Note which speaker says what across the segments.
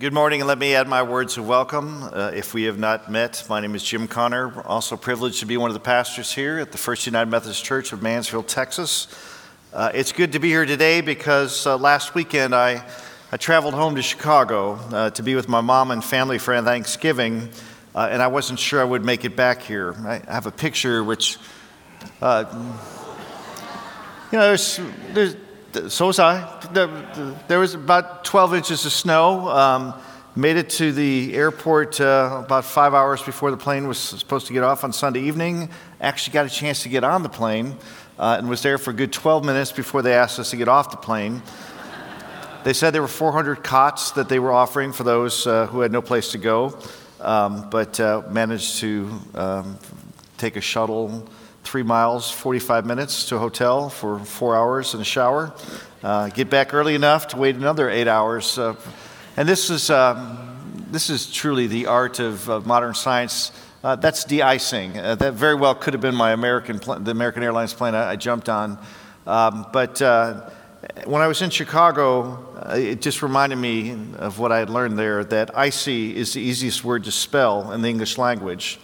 Speaker 1: Good morning, and let me add my words of welcome. Uh, if we have not met, my name is Jim Connor. We're also privileged to be one of the pastors here at the First United Methodist Church of Mansfield, Texas. Uh, it's good to be here today because uh, last weekend I, I traveled home to Chicago uh, to be with my mom and family for Thanksgiving, uh, and I wasn't sure I would make it back here. I have a picture which, uh, you know, there's, there's so was I. There was about 12 inches of snow. Um, made it to the airport uh, about five hours before the plane was supposed to get off on Sunday evening. Actually, got a chance to get on the plane uh, and was there for a good 12 minutes before they asked us to get off the plane. they said there were 400 cots that they were offering for those uh, who had no place to go, um, but uh, managed to um, take a shuttle three miles, 45 minutes to a hotel for four hours and a shower. Uh, get back early enough to wait another eight hours. Uh, and this is, um, this is truly the art of, of modern science. Uh, that's de-icing. Uh, that very well could have been my American, pl- the American Airlines plane I, I jumped on. Um, but uh, when I was in Chicago, uh, it just reminded me of what I had learned there that icy is the easiest word to spell in the English language.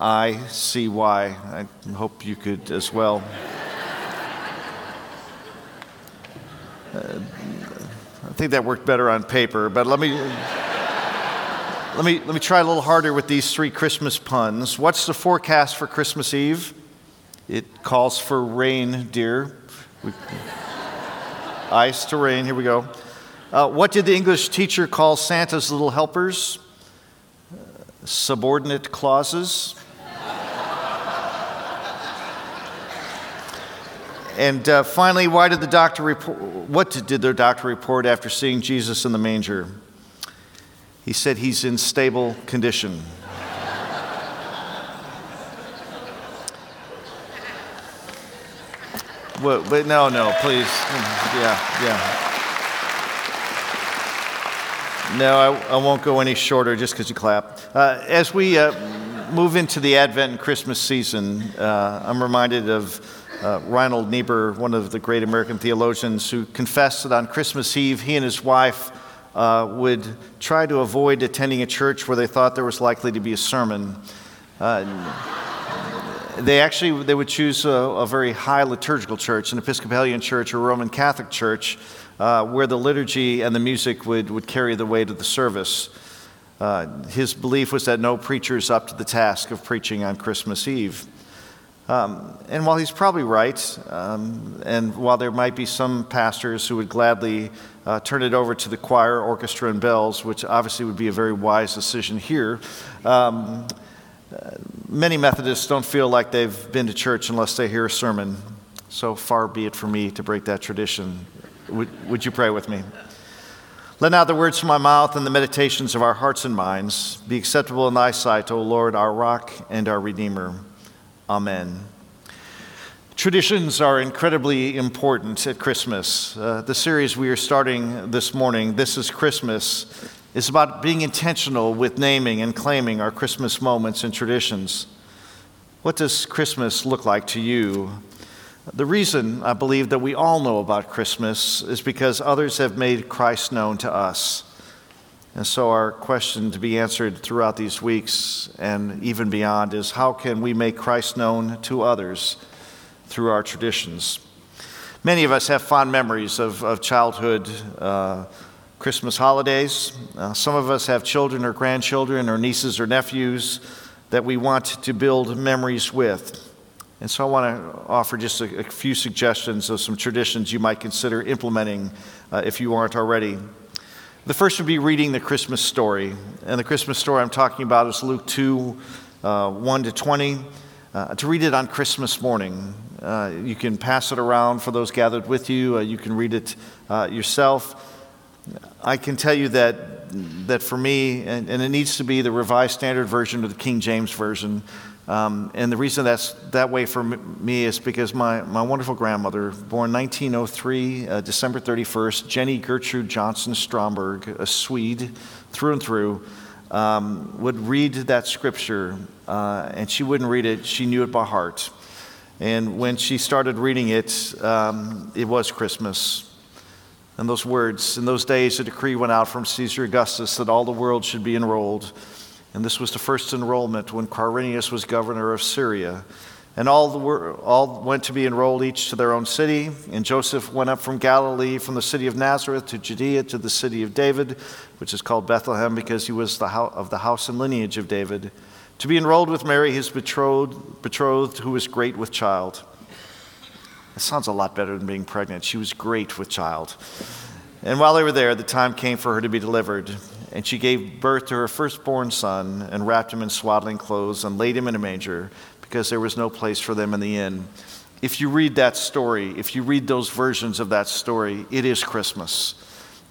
Speaker 1: I see why. I hope you could as well. Uh, I think that worked better on paper, but let me, let, me, let me try a little harder with these three Christmas puns. What's the forecast for Christmas Eve? It calls for rain, dear. We, ice to rain, here we go. Uh, what did the English teacher call Santa's little helpers? Subordinate clauses. and uh, finally, why did the doctor report? What did their doctor report after seeing Jesus in the manger? He said he's in stable condition. Well, but no, no, please. Yeah, yeah. No, I, I, won't go any shorter just because you clap. Uh, as we uh, move into the Advent and Christmas season, uh, I'm reminded of uh, Reinhold Niebuhr, one of the great American theologians, who confessed that on Christmas Eve, he and his wife uh, would try to avoid attending a church where they thought there was likely to be a sermon. They actually they would choose a, a, very high liturgical church, an Episcopalian church or Roman Catholic church, uh, where the liturgy and the music would, would carry the weight of the service. Uh, his belief was that no preacher is up to the task of preaching on Christmas Eve. Um, and while he's probably right, um, and while there might be some pastors who would gladly uh, turn it over to the choir, orchestra, and bells, which obviously would be a very wise decision here, um, many Methodists don't feel like they've been to church unless they hear a sermon. So far be it for me to break that tradition. Would, would you pray with me? Let now the words from my mouth and the meditations of our hearts and minds be acceptable in thy sight, O Lord, our rock and our redeemer. Amen. Traditions are incredibly important at Christmas. Uh, the series we are starting this morning, This is Christmas, is about being intentional with naming and claiming our Christmas moments and traditions. What does Christmas look like to you? The reason I believe that we all know about Christmas is because others have made Christ known to us. And so, our question to be answered throughout these weeks and even beyond is how can we make Christ known to others through our traditions? Many of us have fond memories of, of childhood uh, Christmas holidays. Uh, some of us have children or grandchildren or nieces or nephews that we want to build memories with. And so I want to offer just a, a, few suggestions of some traditions you might consider implementing uh, if you aren't already. The first would be reading the Christmas story. And the Christmas story I'm talking about is Luke 2 uh, 1 to 20. Uh, to read it on Christmas morning. Uh, you can pass it around for those gathered with you, uh, you can read it uh, yourself. I can tell you that, that for me, and, and it needs to be the Revised Standard Version or the King James Version, um, and the reason that's that way for me is because my, my wonderful grandmother, born 1903, uh, December 31st, Jenny Gertrude Johnson Stromberg, a Swede through and through, um, would read that scripture, uh, and she wouldn't read it, she knew it by heart. And when she started reading it, um, it was Christmas. And those words, in those days, a decree went out from Caesar Augustus that all the world should be enrolled. And this was the first enrollment when Quirinius was governor of Syria. And all, the, all went to be enrolled, each to their own city. And Joseph went up from Galilee, from the city of Nazareth to Judea, to the city of David, which is called Bethlehem, because he was the of the house and lineage of David, to be enrolled with Mary, his betrothed, betrothed who was great with child. It sounds a lot better than being pregnant. She was great with child. And while they were there, the time came for her to be delivered. And she gave birth to her firstborn son and wrapped him in swaddling clothes and laid him in a manger because there was no place for them in the inn. If you read that story, if you read those versions of that story, it is Christmas.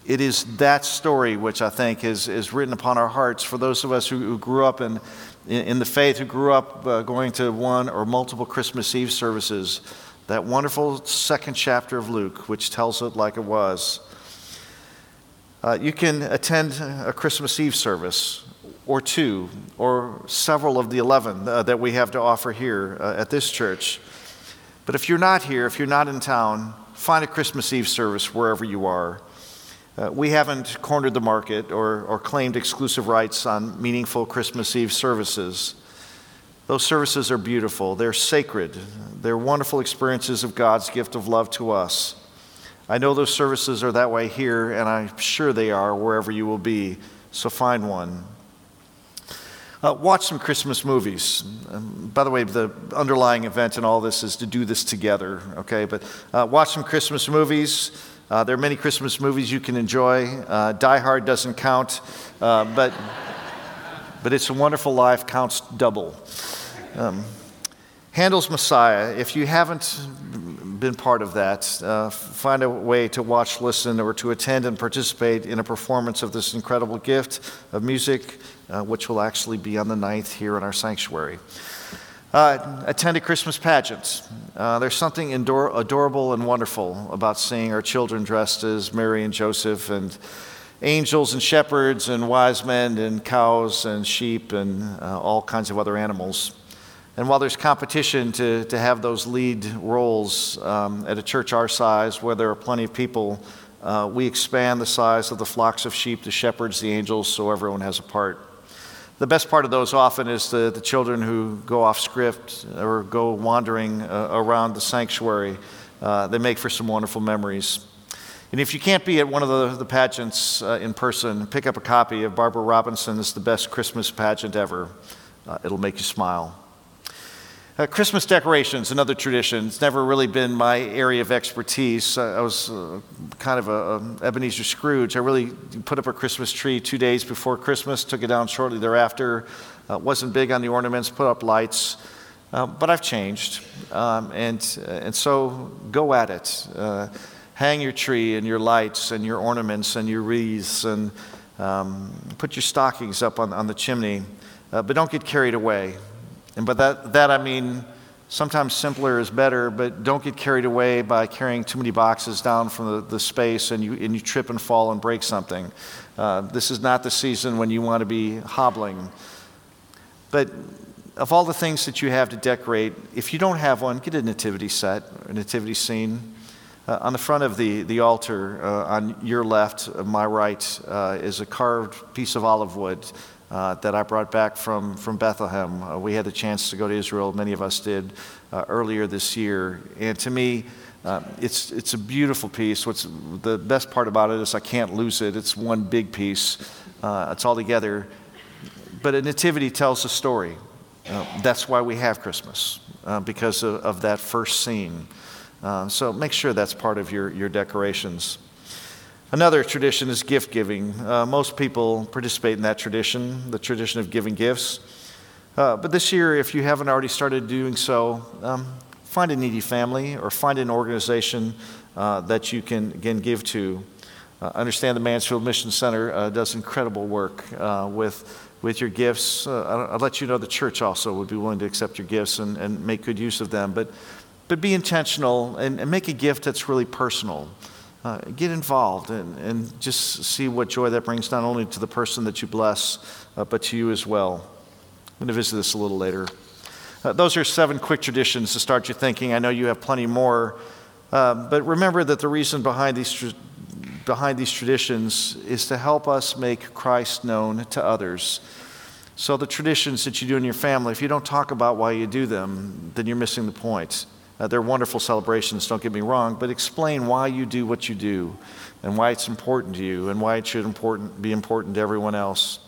Speaker 1: It is that story which I think is, is written upon our hearts for those of us who, who grew up in, in, in, the faith, who grew up uh, going to one or multiple Christmas Eve services that wonderful second chapter of Luke, which tells it like it was. Uh, you can attend a Christmas Eve service or two or several of the 11 uh, that we have to offer here uh, at this church. But if you're not here, if you're not in town, find a Christmas Eve service wherever you are. Uh, we haven't cornered the market or, or claimed exclusive rights on meaningful Christmas Eve services. Those services are beautiful, they're sacred, they're wonderful experiences of God's gift of love to us. I know those services are that way here, and I'm sure they are wherever you will be, so find one. Uh, watch some Christmas movies. Um, by the way, the underlying event in all this is to do this together, okay? But uh, watch some Christmas movies. Uh, there are many Christmas movies you can enjoy. Uh, Die Hard doesn't count, uh, but, but It's a Wonderful Life counts double. Um, Handel's Messiah, if you haven't been part of that, uh, find a way to watch, listen, or to attend and participate in a performance of this incredible gift of music, uh, which will actually be on the 9th here in our sanctuary. Uh, attend a Christmas pageant. Uh, there's something ador- adorable and wonderful about seeing our children dressed as Mary and Joseph and angels and shepherds and wise men and cows and sheep and uh, all kinds of other animals. And while there's competition to, to have those lead roles um, at a church our size, where there are plenty of people, uh, we expand the size of the flocks of sheep, the shepherds, the angels, so everyone has a part. The best part of those often is the, the children who go off script or go wandering uh, around the sanctuary. Uh, they make for some wonderful memories. And if you can't be at one of the, the pageants uh, in person, pick up a copy of Barbara Robinson's The Best Christmas Pageant Ever. Uh, it'll make you smile. Uh, Christmas decorations, another tradition. It's never really been my area of expertise. I was uh, kind of a, a, Ebenezer Scrooge. I really put up a Christmas tree two days before Christmas, took it down shortly thereafter. Uh, wasn't big on the ornaments, put up lights. Uh, but I've changed. Um, and, uh, and so go at it. Uh, hang your tree and your lights and your ornaments and your wreaths and um, put your stockings up on, on the chimney. but don't get carried away. And by that, that I mean sometimes simpler is better, but don't get carried away by carrying too many boxes down from the, the space and you, and you trip and fall and break something. Uh, this is not the season when you want to be hobbling. But of all the things that you have to decorate, if you don't have one, get a nativity set, a nativity scene. Uh, on the front of the, the altar, uh, on your left, uh, my right, uh, is a carved piece of olive wood uh, that I brought back from, from Bethlehem. Uh, we had the chance to go to Israel, many of us did, earlier this year. And to me, uh, it's, it's a beautiful piece. What's the best part about it is I can't lose it. It's one big piece, it's all together. But a nativity tells a story. That's why we have Christmas, because of, of, that first scene. So make sure that's part of your, your decorations. Another tradition is gift giving. Uh, most people participate in that tradition, the tradition of giving gifts. Uh, but this year, if you haven't already started doing so, um, find a needy family or find an organization uh, that you can, can give to. Uh, understand the Mansfield Mission Center uh, does incredible work uh, with, with your gifts. I'll let you know the church also would be willing to accept your gifts and, and make good use of them. But, but be intentional and, and make a gift that's really personal uh, get involved and, and just see what joy that brings not only to the person that you bless, uh, but to you as well. I'm going to visit this a little later. Uh, those are seven quick traditions to start you thinking. I know you have plenty more, uh, but remember that the reason behind these tra- behind these traditions is to help us make Christ known to others. So, the traditions that you do in your family, if you don't talk about why you do them, then you're missing the point. Uh, they're wonderful celebrations, don't get me wrong, but explain why you do what you do and why it's important to you and why it should important, be important to everyone else.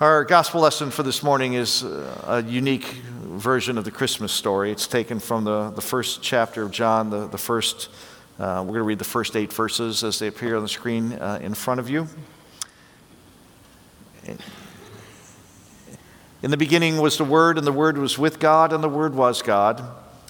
Speaker 1: Our gospel lesson for this morning is uh, a unique version of the Christmas story. It's taken from the, the first chapter of John, the, the first, uh, we're going to read the first eight verses as they appear on the screen uh, in front of you. In the beginning was the Word, and the Word was with God, and the Word was God.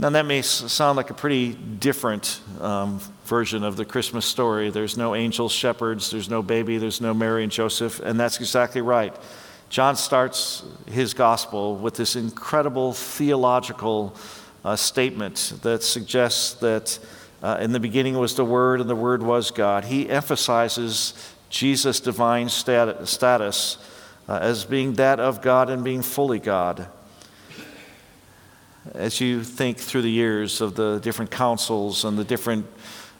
Speaker 1: Now, that may sound like a pretty different um, version of the Christmas story. There's no angels, shepherds, there's no baby, there's no Mary and Joseph, and that's exactly right. John starts his gospel with this incredible theological uh, statement that suggests that uh, in the beginning was the Word and the Word was God. He emphasizes Jesus' divine stat- status uh, as being that of God and being fully God as you think through the years of the different councils and the different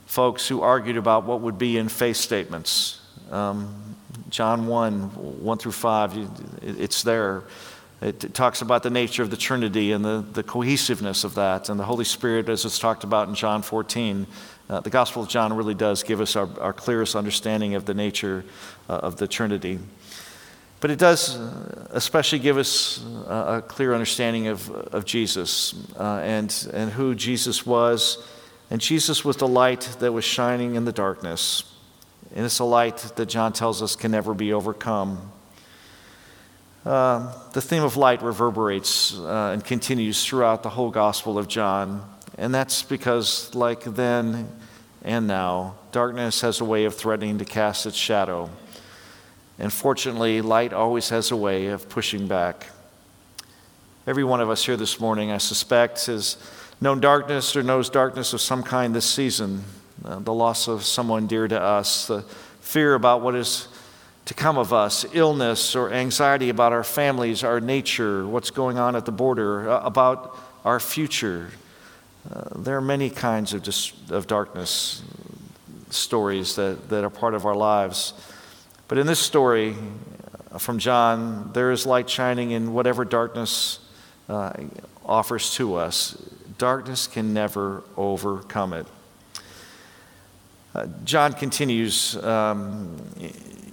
Speaker 1: folks who argued about what would be in faith statements. Um, John 1, 1 through 5, it's there. It talks about the nature of the Trinity and the, the cohesiveness of that, and the Holy Spirit, as it's talked about in John 14. Uh, the Gospel of John really does give us our, our clearest understanding of the nature uh, of the Trinity. But it does uh, especially give us uh, a clear understanding of, of Jesus uh, and, and who Jesus was. And Jesus was the light that was shining in the darkness. And it's a light that John tells us can never be overcome. Uh, the theme of light reverberates uh, and continues throughout the whole Gospel of John. And that's because, like then and now, darkness has a way of threatening to cast its shadow. And fortunately, light always has a way of pushing back. Every one of us here this morning, I suspect, has known darkness or knows darkness of some kind this season uh, the loss of someone dear to us, the fear about what is to come of us, illness or anxiety about our families, our nature, what's going on at the border, uh, about our future. Uh, there are many kinds of, dis- of darkness stories that, that are part of our lives. But in this story uh, from John, there is light shining in whatever darkness uh, offers to us. Darkness can never overcome it. Uh, John continues um,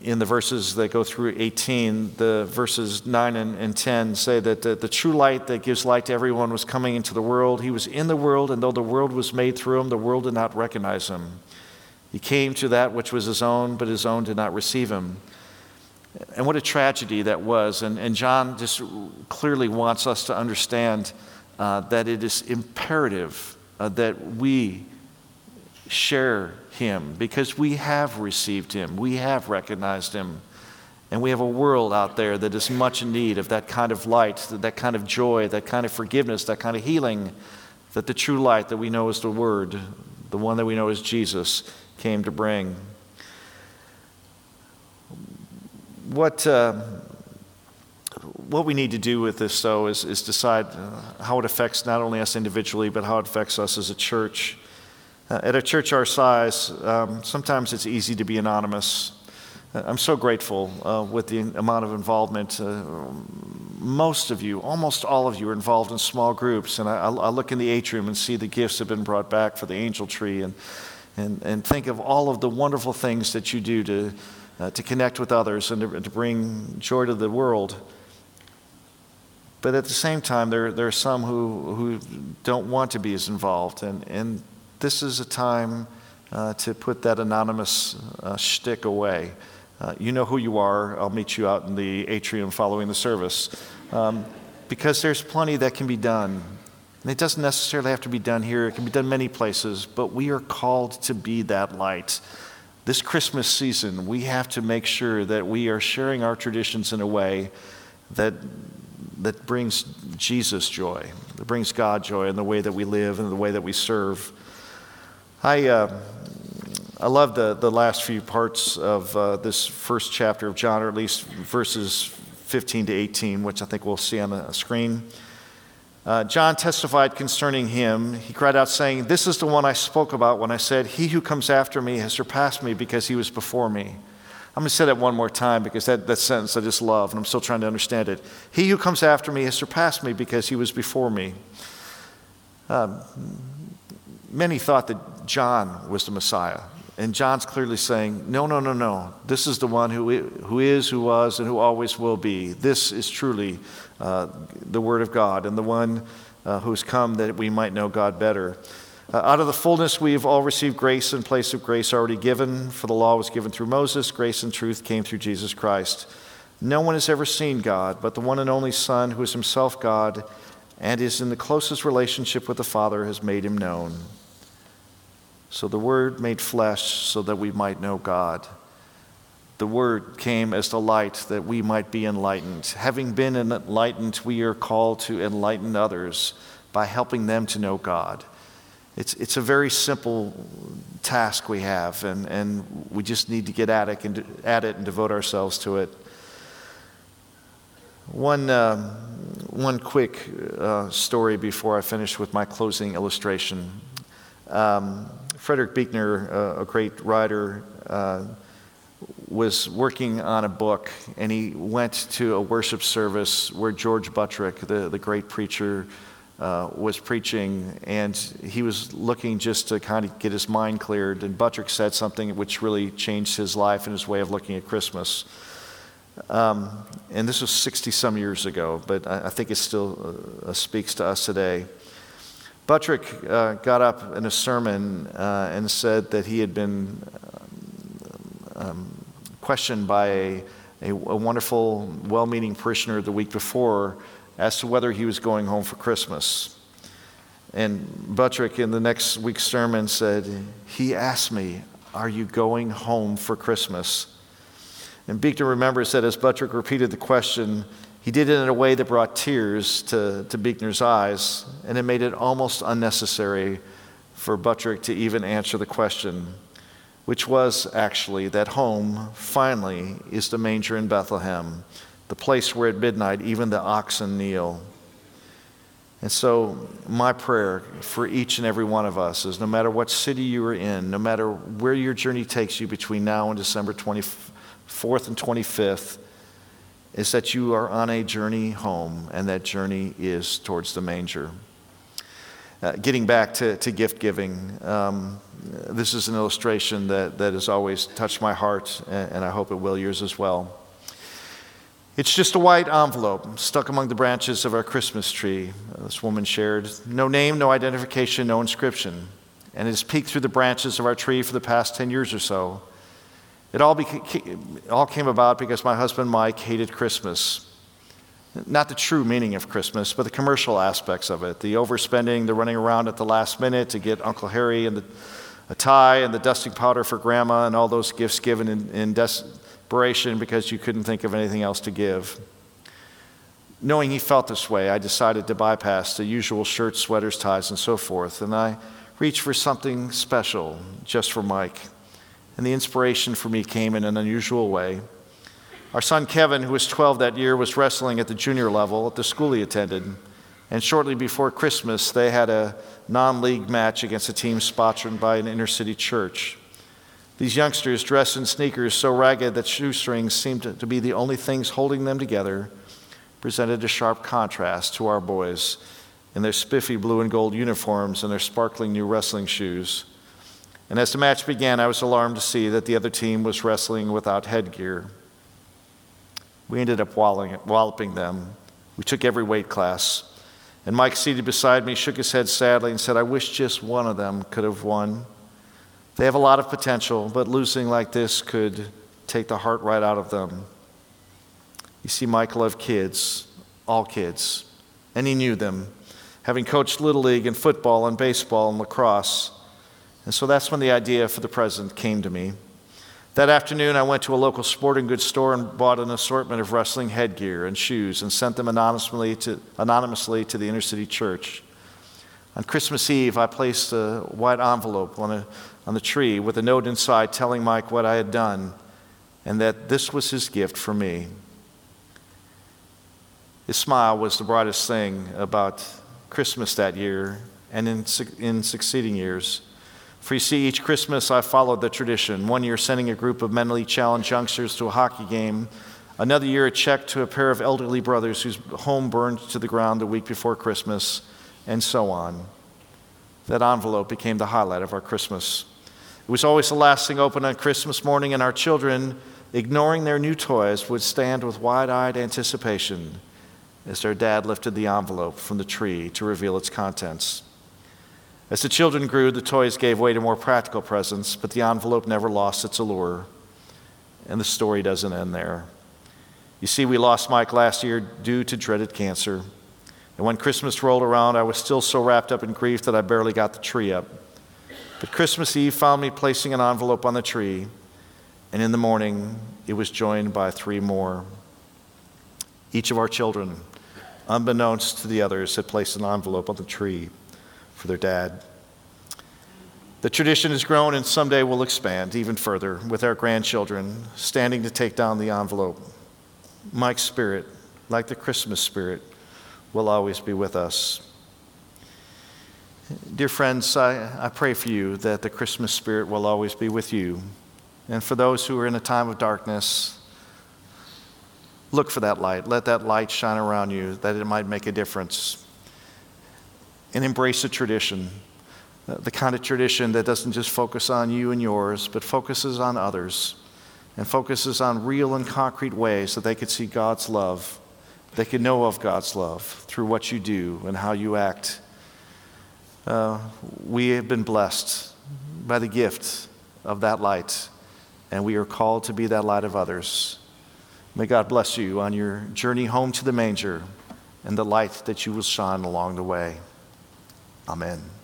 Speaker 1: in the verses that go through 18. The verses 9 and, and 10 say that the, the, true light that gives light to everyone was coming into the world. He was in the world, and though the world was made through him, the world did not recognize him. He came to that which was his own, but his own did not receive him. And what a tragedy that was. And, and John just clearly wants us to understand uh, that it is imperative uh, that we share him because we have received him, we have recognized him. And we have a world out there that is much in need of that kind of light, that kind of joy, that kind of forgiveness, that kind of healing, that the true light that we know is the Word, the one that we know is Jesus, came to bring. What, uh, what we need to do with this, though, is, is decide uh, how it affects not only us individually, but how it affects us as a church. Uh, at a church our size, um, sometimes it's easy to be anonymous. Uh, I'm so grateful uh, with the amount of involvement. Uh, most of you, almost all of you, are involved in small groups. And I, I, look in the atrium and see the gifts have been brought back for the angel tree. And and, and think of all of the wonderful things that you do to, uh, to connect with others and to, to, bring joy to the world. But at the same time, there, there are some who, who don't want to be as involved. And, and this is a time uh, to put that anonymous uh, shtick away. Uh, you know who you are. I'll meet you out in the atrium following the service. Um, because there's plenty that can be done and it doesn't necessarily have to be done here, it can be done many places, but we are called to be that light. this Christmas season, we have to make sure that we are sharing our traditions in a way that, that brings Jesus joy, that brings God joy in the way that we live and the way that we serve. I, uh, I love the, the last few parts of uh, this first chapter of John, or at least verses 15 to 18, which I think we'll see on the screen. Uh, John testified concerning him. He cried out, saying, This is the one I spoke about when I said, He who comes after me has surpassed me because he was before me. I'm going to say that one more time because that, that sentence I just love, and I'm still trying to understand it. He who comes after me has surpassed me because he was before me. Um, many thought that John was the Messiah. And John's clearly saying, no, no, no, no. This is the one who, who is, who was, and who always will be. This is truly uh, the Word of God and the one uh, who's come that we might know God better. Uh, out of the fullness, we have all received grace in place of grace already given. For the law was given through Moses, grace and truth came through Jesus Christ. No one has ever seen God, but the one and only Son, who is himself God and is in the closest relationship with the Father, has made him known. So the Word made flesh so that we might know God. The Word came as the light that we might be enlightened. Having been enlightened, we are called to enlighten others by helping them to know God. It's, it's a very simple task we have, and, and we just need to get at it and, at it and devote ourselves to it. One, uh, one quick uh, story before I finish with my closing illustration. Um, Frederick Buechner, uh, a great writer, uh, was working on a book, and he went to a worship service where George Buttrick, the, the great preacher, uh, was preaching, and he was looking just to kind of get his mind cleared. And Buttrick said something which really changed his life and his way of looking at Christmas. Um, and this was 60 some years ago, but I, I think it still uh, speaks to us today. Buttrick uh, got up in a sermon uh, and said that he had been um, um questioned by a, a, a wonderful, well meaning parishioner the week before as to whether he was going home for Christmas. And Buttrick, in the next week's sermon, said, He asked me, Are you going home for Christmas? And Buechner remembers that as Buttrick repeated the question, he did it in a way that brought tears to, to Buechner's eyes, and it made it almost unnecessary for Buttrick to even answer the question, which was actually that home, finally, is the manger in Bethlehem, the place where at midnight even the oxen kneel. And so, my prayer for each and every one of us is no matter what city you are in, no matter where your journey takes you between now and December 24th and 25th, is that you are on a journey home, and that journey is towards the manger. Uh, getting back to, to gift giving, um, this is an illustration that, that has always touched my heart, and, and I hope it will yours as well. It's just a white envelope stuck among the branches of our Christmas tree. Uh, this woman shared no name, no identification, no inscription. And it has peeked through the branches of our tree for the past 10 years or so. It all, became, it all came about because my husband Mike hated Christmas. Not the true meaning of Christmas, but the commercial aspects of it the overspending, the running around at the last minute to get Uncle Harry and the, a tie and the dusting powder for grandma and all those gifts given in, in desperation because you couldn't think of anything else to give. Knowing he felt this way, I decided to bypass the usual shirts, sweaters, ties, and so forth, and I reached for something special just for Mike and the inspiration for me came in an unusual way. Our son Kevin, who was 12 that year, was wrestling at the junior level at the school he attended. And shortly before Christmas, they had a non league match against a team sponsored by an inner city church. These youngsters, dressed in sneakers so ragged that shoestrings seemed to be the only things holding them together, presented a sharp contrast to our boys in their spiffy blue and gold uniforms and their sparkling new wrestling shoes. And as the match began, I was alarmed to see that the other team was wrestling without headgear. We ended up walloping them. We took every weight class. And Mike, seated beside me, shook his head sadly and said, I wish just one of them could have won. They have a lot of potential, but losing like this could take the heart right out of them. You see, Mike loved kids, all kids, and he knew them, having coached Little League and football and baseball and lacrosse. And so that's when the idea for the present came to me. That afternoon, I went to a local sporting goods store and bought an assortment of wrestling headgear and shoes and sent them anonymously to, anonymously to the inner city church. On Christmas Eve, I placed a white envelope on, a, on the tree with a note inside telling Mike what I had done and that this was his gift for me. His smile was the brightest thing about Christmas that year and in, in succeeding years. For you see, each Christmas I followed the tradition. One year, sending a group of mentally challenged youngsters to a hockey game. Another year, a check to a pair of elderly brothers whose home burned to the ground the week before Christmas, and so on. That envelope became the highlight of our Christmas. It was always the last thing open on Christmas morning, and our children, ignoring their new toys, would stand with wide eyed anticipation as their dad lifted the envelope from the tree to reveal its contents. As the children grew, the toys gave way to more practical presents, but the envelope never lost its allure. And the story doesn't end there. You see, we lost Mike last year due to dreaded cancer. And when Christmas rolled around, I was still so wrapped up in grief that I barely got the tree up. But Christmas Eve found me placing an envelope on the tree, and in the morning, it was joined by three more. Each of our children, unbeknownst to the others, had placed an envelope on the tree for their dad. The tradition has grown and someday will expand even further with our grandchildren standing to take down the envelope. Mike's spirit, like the Christmas spirit, will always be with us. Dear friends, I, I pray for you that the Christmas spirit will always be with you. And for those who are in a time of darkness, look for that light. Let that light shine around you that it might make a difference and embrace a tradition, the kind of tradition that doesn't just focus on you and yours, but focuses on others and focuses on real and concrete ways that they could see God's love, they could know of God's love through what you do and how you act. Uh, we have been blessed by the gift of that light, and we are called to be that light of others. May God bless you on your journey home to the manger and the light that you will shine along the way. Amen.